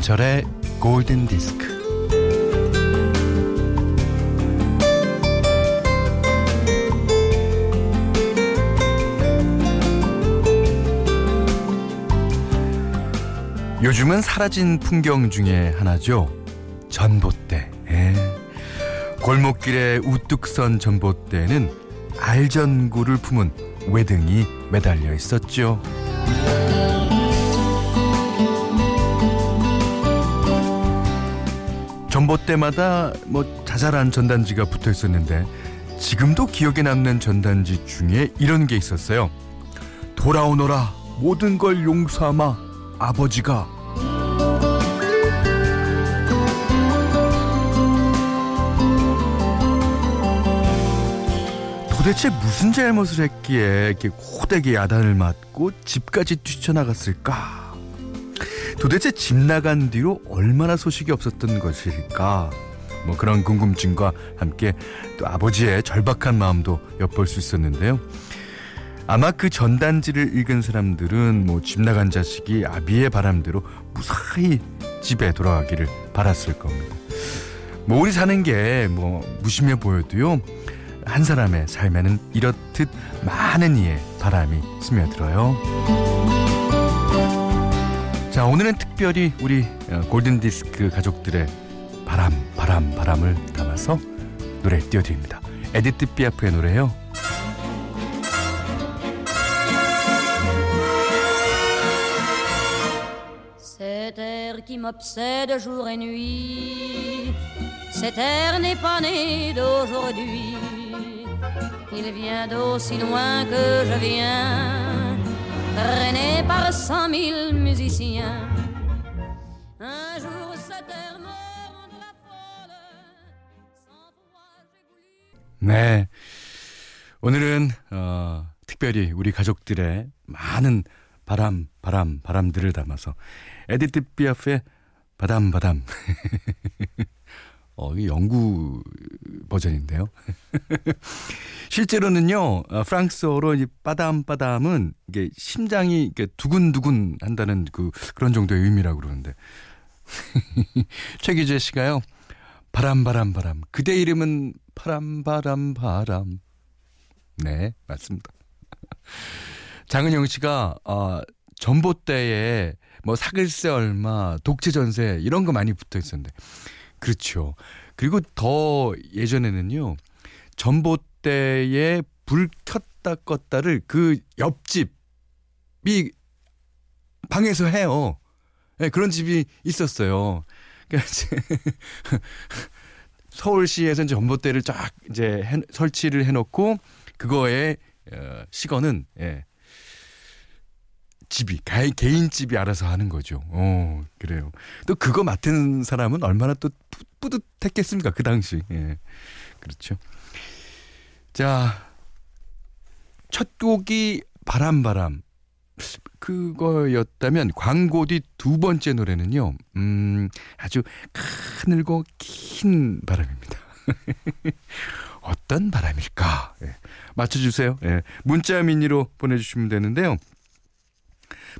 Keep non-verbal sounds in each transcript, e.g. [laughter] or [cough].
김현철의 골든 디스크. 요즘은 사라진 풍경 중에 하나죠. 전봇대. 예. 골목길에 우뚝 선 전봇대에는 알전구를 품은 외등이 매달려 있었죠. 전봇대마다 뭐 자잘한 전단지가 붙어 있었는데 지금도 기억에 남는 전단지 중에 이런 게 있었어요. 돌아오너라 모든 걸 용서하마 아버지가 도대체 무슨 잘못을 했기에 이렇게 호되게 야단을 맞고 집까지 뛰쳐나갔을까? 도대체 집 나간 뒤로 얼마나 소식이 없었던 것일까? 뭐 그런 궁금증과 함께 또 아버지의 절박한 마음도 엿볼 수 있었는데요. 아마 그 전단지를 읽은 사람들은 뭐 집 나간 자식이 아비의 바람대로 무사히 집에 돌아가기를 바랐을 겁니다. 뭐 우리 사는 게 뭐 무심해 보여도요. 한 사람의 삶에는 이렇듯 많은 이의 바람이 스며들어요. 자, 오늘은 특별히 우리 어, 골든 디스크 가족들의 바람, 바람, 바람을 담아서 노래 띄워드립니다. 에디트 피아프의 노래요. Cet air qui m'obsède jour et nuit, cet air n'est pas né d'aujourd'hui. Il vient d'aussi loin que je viens, traîné par cent mille musiciens. Un jour cet air me rendra folle, cent fois j'ai voulu. 네. 오늘은 어, 특별히 우리 가족들의 많은 바람, 바람, 바람들을 담아서 에디트 피아프의 Padam, Padam. 어, 이 영구 버전인데요. [laughs] 실제로는요, 어, 프랑스어로 이 Padam, Padam은 이게 심장이 이게 두근두근 한다는 그, 그런 정도의 의미라고 그러는데. [laughs] 최기재 씨가요, 바람, 바람, 바람. 그대 이름은 바람, 바람, 바람. 네, 맞습니다. [laughs] 장은영 씨가 아, 전봇대에 뭐 사글세 얼마, 독재 전세 이런 거 많이 붙어 있었는데 그렇죠. 그리고 더 예전에는요 전봇대에 불 켰다 껐다를 그 옆집이 방에서 해요. 네, 그런 집이 있었어요. 그러니까 [laughs] 서울시에서 이제 전봇대를 쫙 이제 해, 설치를 해놓고 그거에 어, 시건은 예. 집이 가, 개인 집이 알아서 하는 거죠. 어 그래요. 또 그거 맡은 사람은 얼마나 또 뿌, 뿌듯했겠습니까 그 당시. 예. 그렇죠. 자, 첫 곡이 바람바람 그거였다면 광고 뒤 두 번째 노래는요. 음, 아주 가늘고 긴 바람입니다. [laughs] 어떤 바람일까? 예. 맞춰주세요. 예. 문자 미니로 보내주시면 되는데요.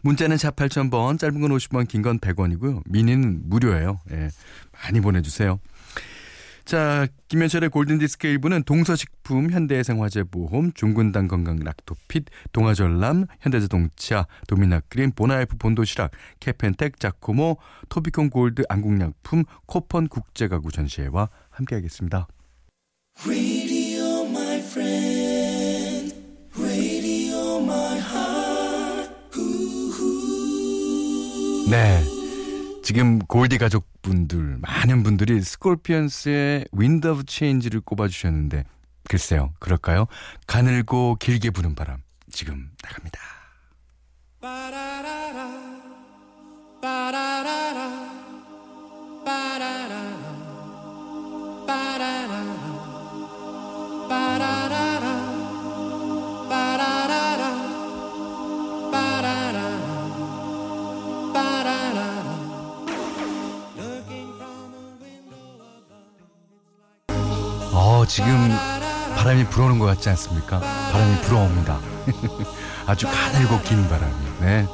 문자는 샵 8000번, 짧은 건 50원, 긴 건 100원이고요. 미니는 무료예요. 예. 많이 보내주세요. 자, 김현철의 골든디스크 1부는 동서식품, 현대해상화재보험, 중군당 건강 락토핏, 동아전람, 현대자동차, 도미나크림, 보나이프 본도시락, 캐펜텍, 자코모, 토비콘 골드 안국약품, 코펀 국제가구 전시회와 함께하겠습니다. 네. 지금 골디 가족분들 많은 분들이 스콜피언스의 Wind of Change를 꼽아주셨는데 글쎄요 그럴까요? 가늘고 길게 부는 바람 지금 나갑니다. 어 지금 바람이 불어오는 것 같지 않습니까? 바람이 불어옵니다. [laughs] 아주 가늘고 긴 바람이. 네.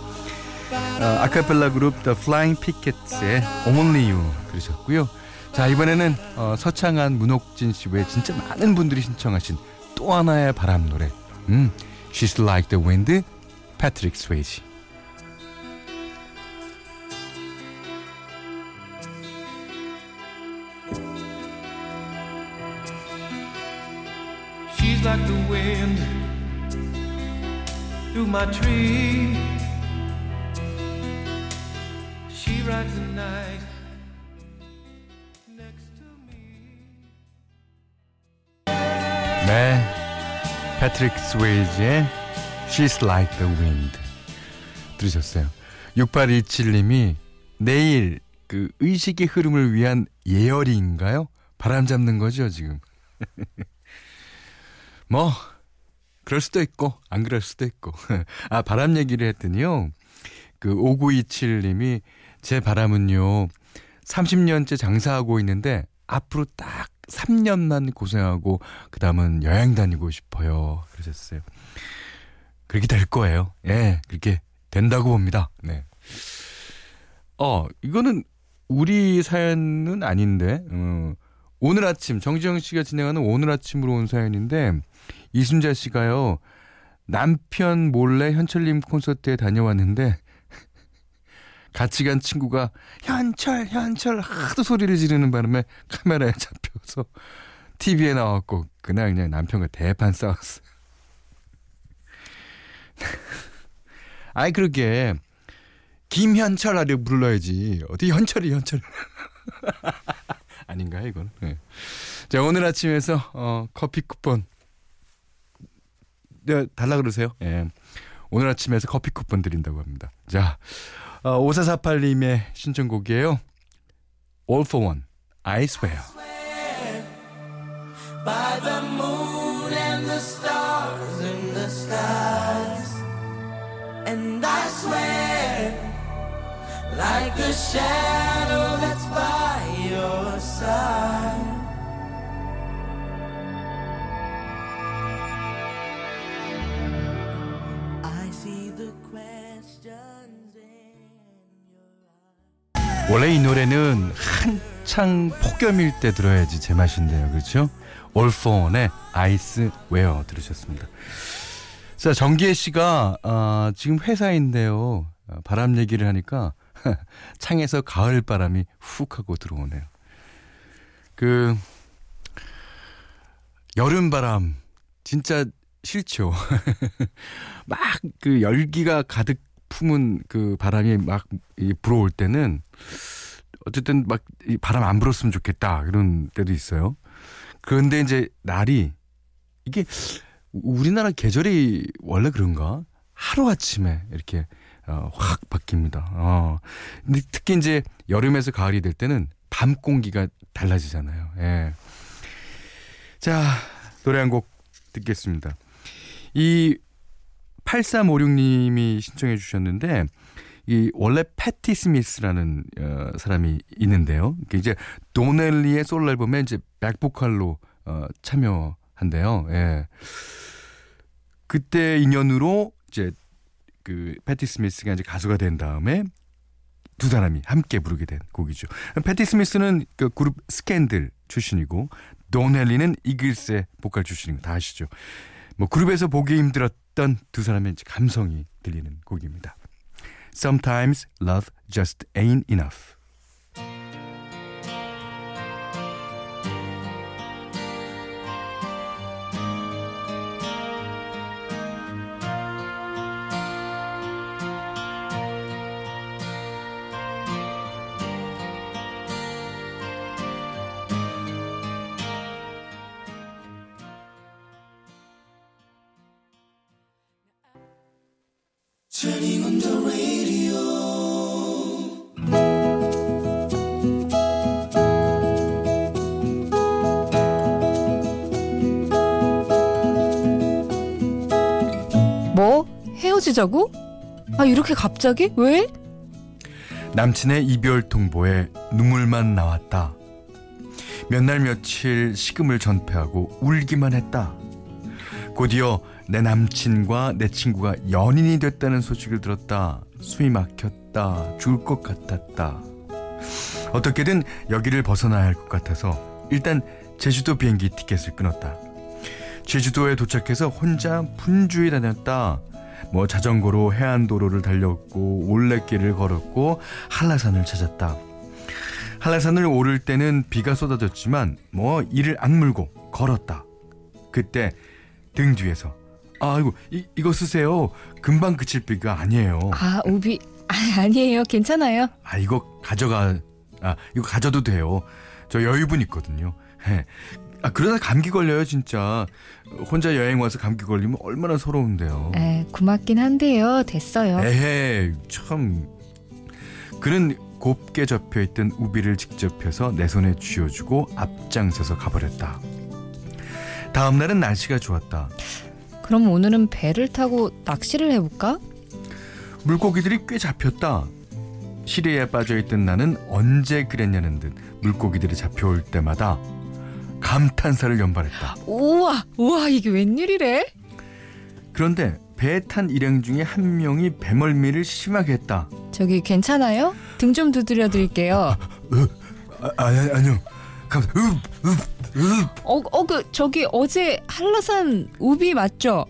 어, 아카펠라 그룹 The Flying Pickets의 Only You 들으셨고요. 자 이번에는 어, 서창한 문옥진 씨 외에 진짜 많은 분들이 신청하신 또 하나의 바람 노래 음, She's Like the Wind 패트 through my tree. She rides the night. 네 패트릭 스웨이지의 She's Like the Wind 들으셨어요 6827님이 내일 그 의식의 흐름을 위한 예열인가요? 바람 잡는 거죠 지금 뭐 그럴 수도 있고 안 그럴 수도 있고. [laughs] 아 바람 얘기를 했더니요. 그 5927님이 제 바람은요 30년째 장사하고 있는데 앞으로 딱 3년만 고생하고 그 다음은 여행 다니고 싶어요. 그러셨어요. 그렇게 될 거예요. 예 그렇게 된다고 봅니다. 네. 어 이거는 우리 사연은 아닌데 어, 오늘 아침 정지영 씨가 진행하는 오늘 아침으로 온 사연인데 이순자 씨가요 남편 몰래 현철님 콘서트에 다녀왔는데 [laughs] 같이 간 친구가 현철 현철 하도 소리를 지르는 바람에 카메라에 잡혀서 TV에 나왔고 그날 그냥 남편과 대판 싸웠어요. [laughs] 아이 그렇게 김현철 하려 불러야지 어디 현철이 현철 [laughs] 아닌가요 이건? 네. 자 오늘 아침에서 어, 커피 쿠폰 네, 달라 그러세요. 예. 오늘 아침에서 커피 쿠폰 드린다고 합니다. 자 어, 5448님의 신청곡이에요. All for One, I swear. by the moon and the stars in the skies. And I swear, like a shadow that's by your side. 노래는 한창 폭염일 때 들어야지 제맛인데요. 그렇죠? 올포원의 아이스 웨어 들으셨습니다. 자, 정기혜 씨가 어, 지금 회사인데요. 어, 바람 얘기를 하니까 [laughs] 창에서 가을 바람이 훅 하고 들어오네요. 그 여름 바람 진짜 싫죠. [laughs] 막 그 열기가 가득 품은 그 바람이 막이 불어올 때는 어쨌든 막이 바람 안 불었으면 좋겠다 그런 때도 있어요. 그런데 이제 날이 이게 우리나라 계절이 원래 그런가? 하루 아침에 이렇게 어, 확 바뀝니다. 어. 근데 특히 이제 여름에서 가을이 될 때는 밤 공기가 달라지잖아요. 예. 자, 노래 한 곡 듣겠습니다. 이 8356님이 신청해 주셨는데 이 원래 패티 스미스라는 어, 사람이 있는데요. 그 이제 돈 헨리의 솔로 앨범에 이제 백보컬로 어, 참여한대요. 예. 그때 인연으로 이제 그 패티 스미스가 이제 가수가 된 다음에 두 사람이 함께 부르게 된 곡이죠. 패티 스미스는 그 그룹 스캔들 출신이고 돈 헨리는 이글스의 보컬 출신인 거 다 아시죠. 뭐 그룹에서 보기 힘들었던 두 사람의 감성이 들리는 곡입니다. Sometimes love just ain't enough. 헤어지자고? 아, 이렇게 갑자기? 왜? 남친의 이별 통보에 눈물만 나왔다. 몇 날 며칠 식음을 전폐하고 울기만 했다. 곧이어 내 남친과 내 친구가 연인이 됐다는 소식을 들었다. 숨이 막혔다. 죽을 것 같았다. 어떻게든 여기를 벗어나야 할 것 같아서 일단 제주도 비행기 티켓을 끊었다. 제주도에 도착해서 혼자 분주히 다녔다. 뭐 자전거로 해안도로를 달렸고 올레길을 걸었고 한라산을 찾았다. 한라산을 오를 때는 비가 쏟아졌지만 뭐 이를 악물고 걸었다. 그때 등 뒤에서 아이고 이, 이거 쓰세요. 금방 그칠 비가 아니에요. 아, 우비. 아, 아니에요. 괜찮아요. 아 이거 가져가 아 이거 가져도 돼요. 저 여유분 있거든요. 예. 아 그러다 감기 걸려요 진짜. 혼자 여행 와서 감기 걸리면 얼마나 서러운데요. 에, 고맙긴 한데요. 됐어요. 에헤 참 그는 곱게 접혀 있던 우비를 직접 펴서 내 손에 쥐어주고 앞장서서 가버렸다. 다음 날은 날씨가 좋았다. 그럼 오늘은 배를 타고 낚시를 해볼까? 물고기들이 꽤 잡혔다. 시리에 빠져있던 나는 언제 그랬냐는 듯 물고기들이 잡혀올 때마다 감탄사를 연발했다. 우와, 우와, 이게 웬일이래? 그런데 배에 탄 일행 중에 한 명이 배멀미를 심하게 했다. 저기 괜찮아요? 등 좀 두드려 드릴게요. 아, 아니, 아니요. 감, 으, 으, 으. 어, 어, 그, 저기 어제 한라산 우비 맞죠?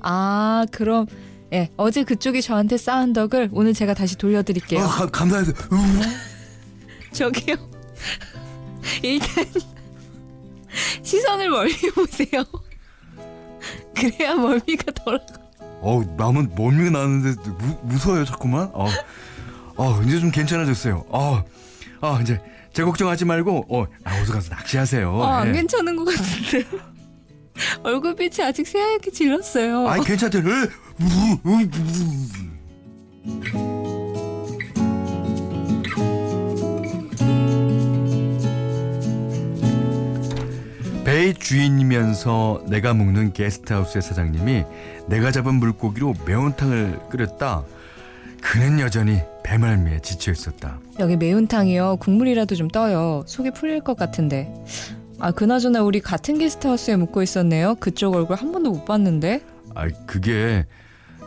아, 그럼, 예, 어제 그쪽이 저한테 쌓은 덕을 오늘 제가 다시 돌려드릴게요. 아, 가- 감사해요. 으. 저기요. [laughs] 일단, 시선을 멀리 보세요. [laughs] 그래야 멀미가 덜. 어, 마음은 멀미가 나는데 무, 무서워요, 자꾸만. 어, 어, 이제 좀 괜찮아졌어요. 어, 아, 이제 제 걱정하지 말고, 어, 아, 어서 가서 낚시하세요. 어, 안 예. 괜찮은 것 같은데. [laughs] 얼굴빛이 아직 새하얗게 질렀어요. 아이, 괜찮대. 으, 우, 우, 배의 주인이면서 내가 묵는 게스트하우스의 사장님이 내가 잡은 물고기로 매운탕을 끓였다. 그는 여전히 배말미에 지쳐 있었다. 여기 매운탕이요. 국물이라도 좀 떠요. 속이 풀릴 것 같은데. 아, 그나저나 우리 같은 게스트하우스에 묵고 있었네요. 그쪽 얼굴 한 번도 못 봤는데. 아, 그게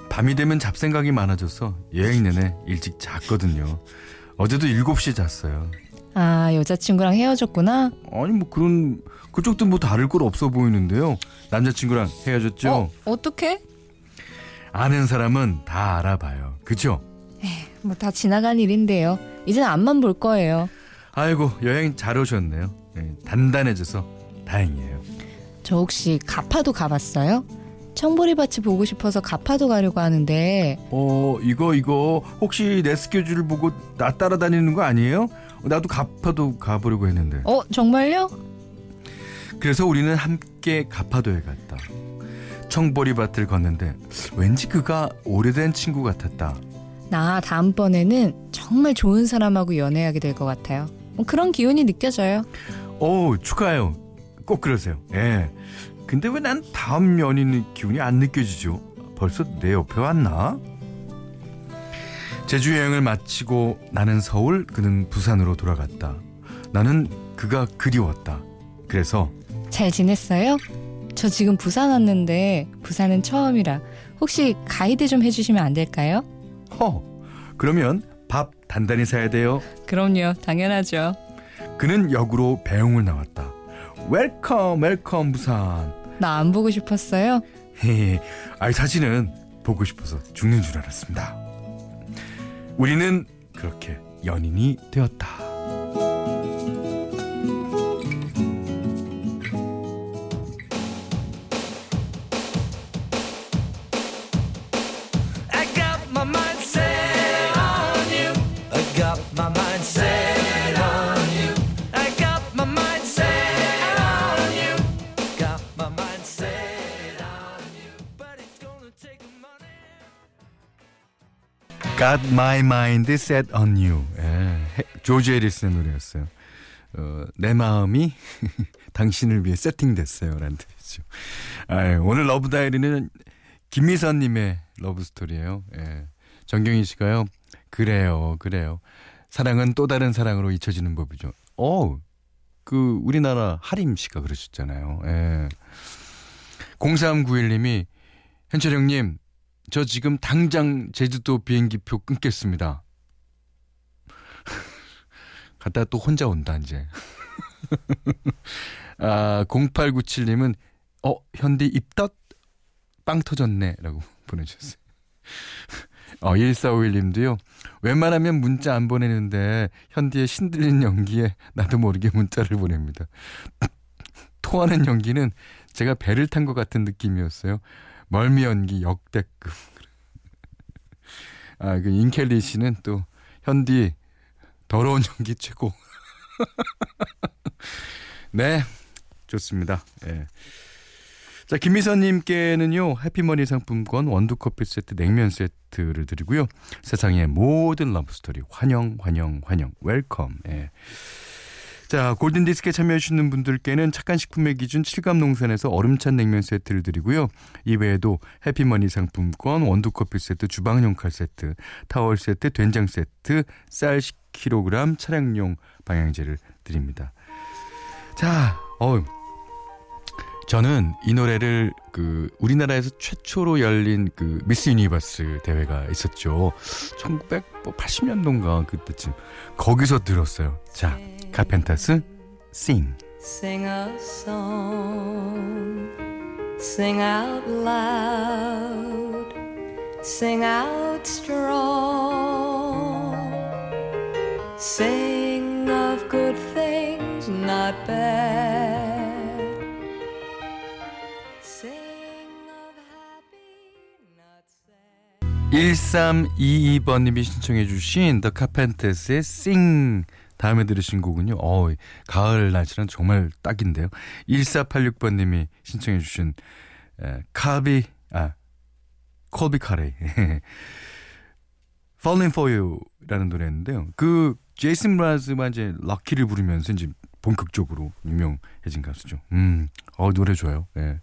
밤이 되면 잡생각이 많아져서 여행 내내 일찍 잤거든요. 어제도 7시에 잤어요. 아, 여자친구랑 헤어졌구나? 아니 뭐 그런 그쪽도 뭐 다를 걸 없어 보이는데요. 남자친구랑 헤어졌죠. 어, 어떡해? 아는 사람은 다 알아봐요. 그죠? 뭐다 지나간 일인데요. 이젠 앞만 볼 거예요. 아이고 여행 잘 오셨네요. 예, 단단해져서 다행이에요. 저 혹시 가파도 가봤어요? 청보리밭이 보고 싶어서 가파도 가려고 하는데 어 이거 이거 혹시 내 스케줄을 보고 나 따라다니는 거 아니에요? 나도 가파도 가보려고 했는데. 어 정말요? 그래서 우리는 함께 가파도에 갔다. 청보리밭을 걷는데 왠지 그가 오래된 친구 같았다. 나 다음번에는 정말 좋은 사람하고 연애하게 될 것 같아요. 뭐 그런 기운이 느껴져요. 오 축하해요. 꼭 그러세요. 예. 근데 왜 난 다음 연인 기운이 안 느껴지죠? 벌써 내 옆에 왔나? 제주 여행을 마치고 나는 서울, 그는 부산으로 돌아갔다. 나는 그가 그리웠다. 그래서 잘 지냈어요? 저 지금 부산 왔는데 부산은 처음이라 혹시 가이드 좀 해주시면 안 될까요? 허 그러면 밥 단단히 사야 돼요. 그럼요, 당연하죠. 그는 역으로 배웅을 나왔다. Welcome welcome 부산. 나 안 보고 싶었어요. 헤헤, 아이 사실은 보고 싶어서 죽는 줄 알았습니다. 우리는 그렇게 연인이 되었다. Got my mind set on you. 예, 해- 조지 해리슨의 노래였어요. 어, 내 마음이 [laughs] 당신을 위해 세팅됐어요. 라는 뜻이죠. 아유, 오늘 love diary는 김미선님의 러브 스토리예요. 예. 정경희 씨가요. 그래요, 그래요. 사랑은 또 다른 사랑으로 잊혀지는 법이죠. 어, 그 우리나라 하림 씨가 그러셨잖아요. 예. 0391님이 현철 형님 저 지금 당장 제주도 비행기표 끊겠습니다. [laughs] 갔다가 또 혼자 온다, 이제. [laughs] 아, 0897님은, 어, 현디 입덧? 빵 터졌네. 라고 [laughs] 보내주셨어요. 어, 1451님도요. 웬만하면 문자 안 보내는데, 현디의 신들린 연기에 나도 모르게 문자를 보냅니다. 토하는 연기는 제가 배를 탄 것 같은 느낌이었어요. 멀미 연기 역대급. [laughs] 아, 그 인켈리 씨는 또 현디 더러운 연기 최고. [laughs] 네, 좋습니다. 예. 자, 김미선님께는요, 해피머니 상품권 원두커피 세트, 냉면 세트를 드리고요. 세상의 모든 러브스토리, 환영, 환영, 환영, welcome. 예. 자, 골든디스크에 참여해주시는 분들께는 착한 식품의 기준 칠갑 농산에서 얼음찬 냉면 세트를 드리고요. 이외에도 해피머니 상품권, 원두커피 세트, 주방용 칼 세트, 타월 세트, 된장 세트, 쌀 10kg, 차량용 방향제를 드립니다. 자, 어우. 저는 이 노래를 그 우리나라에서 최초로 열린 그 미스 유니버스 대회가 있었죠. 1980년도인가 그때쯤 거기서 들었어요. 자, 카펜타스 Sing. Sing a song, sing out loud, sing out strong, sing of good things, not bad. 1322번님이 신청해 주신 The Carpenters의 Sing 다음에 들으신 곡은요. 어, 가을 날씨는 정말 딱인데요. 1486번님이 신청해 주신 에, 카비 아 콜비 카레이 [laughs] Falling for You라는 노래였는데요. 그 제이슨 브라즈가 이제 럭키를 부르면서 이제 본격적으로 유명해진 가수죠. 음, 어 노래 좋아요. 예.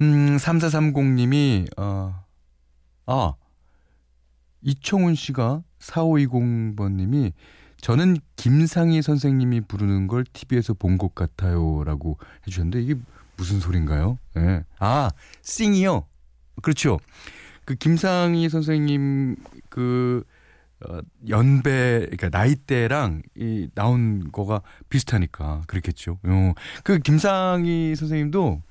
음, 3430님이 어, 아 이청훈 씨가 4520번님이 저는 김상희 선생님이 부르는 걸 TV에서 본 것 같아요라고 해주셨는데 이게 무슨 소린가요? 예. 아, 싱이요. 그렇죠. 그 김상희 선생님 그 어, 연배 그러니까 나이대랑 이 나온 거가 비슷하니까 그렇겠죠. 어, 그 김상희 선생님도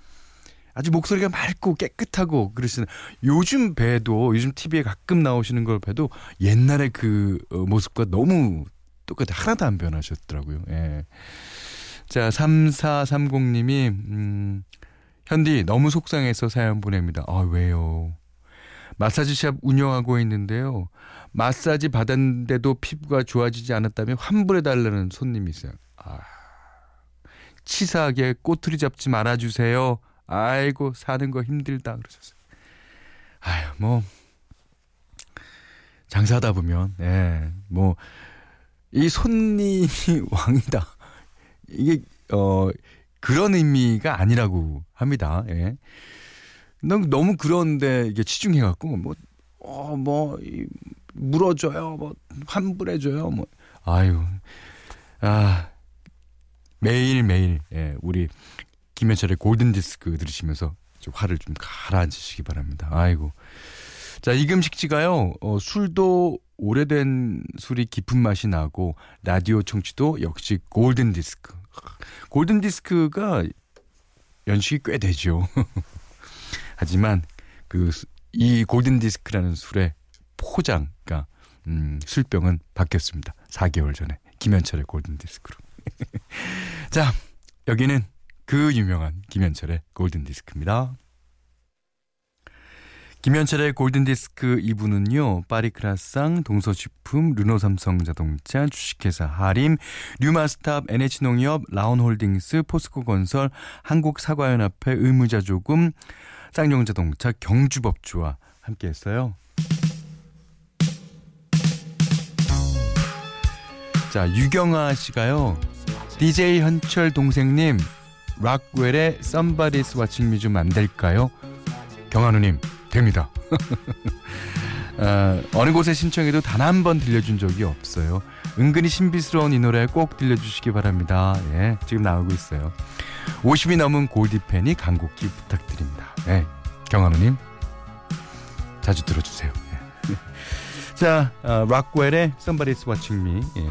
아주 목소리가 맑고 깨끗하고 그러시는 요즘 배도 요즘 TV에 가끔 나오시는 걸 배도 옛날에 그 어, 모습과 너무 똑같아 하나도 안 변하셨더라고요. 예. 자, 3430님이 음 현디 너무 속상해서 사연 보냅니다. 아, 왜요? 마사지 샵 운영하고 있는데요. 마사지 받았는데도 피부가 좋아지지 않았다면 환불해 달라는 손님이 있어요. 아. 치사하게 꼬투리 잡지 말아 주세요. 아이고 사는 거 힘들다 그러셨어요. 아유 뭐 장사하다 보면 예, 뭐 이 손님이 [laughs] 왕이다. 이게 어 그런 의미가 아니라고 합니다. 예. 너무 너무 그런데 이게 치중해 갖고 뭐 어뭐 물어줘요. 뭐 환불해줘요. 뭐 아유. 아 매일매일 예, 우리 김현철의 골든 디스크 들으시면서 좀 화를 좀 가라앉히시기 바랍니다. 아이고. 자, 이금식지가요. 어, 술도 오래된 술이 깊은 맛이 나고 라디오 청취도 역시 골든 디스크. 골든 디스크가 연식이 꽤 되죠. [laughs] 하지만 그 이 골든 디스크라는 술의 포장, 그러니까 음, 술병은 바뀌었습니다. 4개월 전에 김현철의 골든 디스크로. [laughs] 자, 여기는 그 유명한 김현철의 골든 디스크입니다. 김현철의 골든디스크 2부는요. 파리크라상, 동서식품, 르노삼성자동차, 주식회사 하림, 류마스탑, NH농협, 라온홀딩스, 포스코건설, 한국사과연합회, 의무자조금, 쌍용자동차, 경주법주와 함께 했어요. 자, 유경아 씨가요. DJ 현철 동생님, 락웰의 Somebody's Watching Me 좀 안 될까요? 경한우님, 됩니다. [laughs] 어, 어느 곳에 신청해도 단 한 번 들려준 적이 없어요. 은근히 신비스러운 이 노래 꼭 들려주시기 바랍니다. 예, 지금 나오고 있어요. 50이 넘은 골디팬이 간곡히 부탁드립니다. 예, 경한우님. 자주 들어주세요. 예. [laughs] 자, 어, 락웰의 Somebody's Watching Me. 예.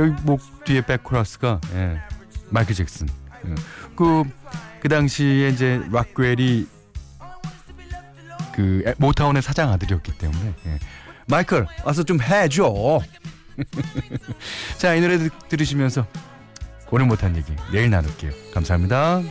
여기 목 뒤에 백코러스가 예. 마이클 잭슨. 예. 그, 그 당시에 이제 락웰이 그 에- 모타운의 사장 아들이었기 때문에 예. 마이클 와서 좀 해줘. [laughs] 자, 이 노래 들- 들으시면서 오늘 못한 얘기 내일 나눌게요. 감사합니다.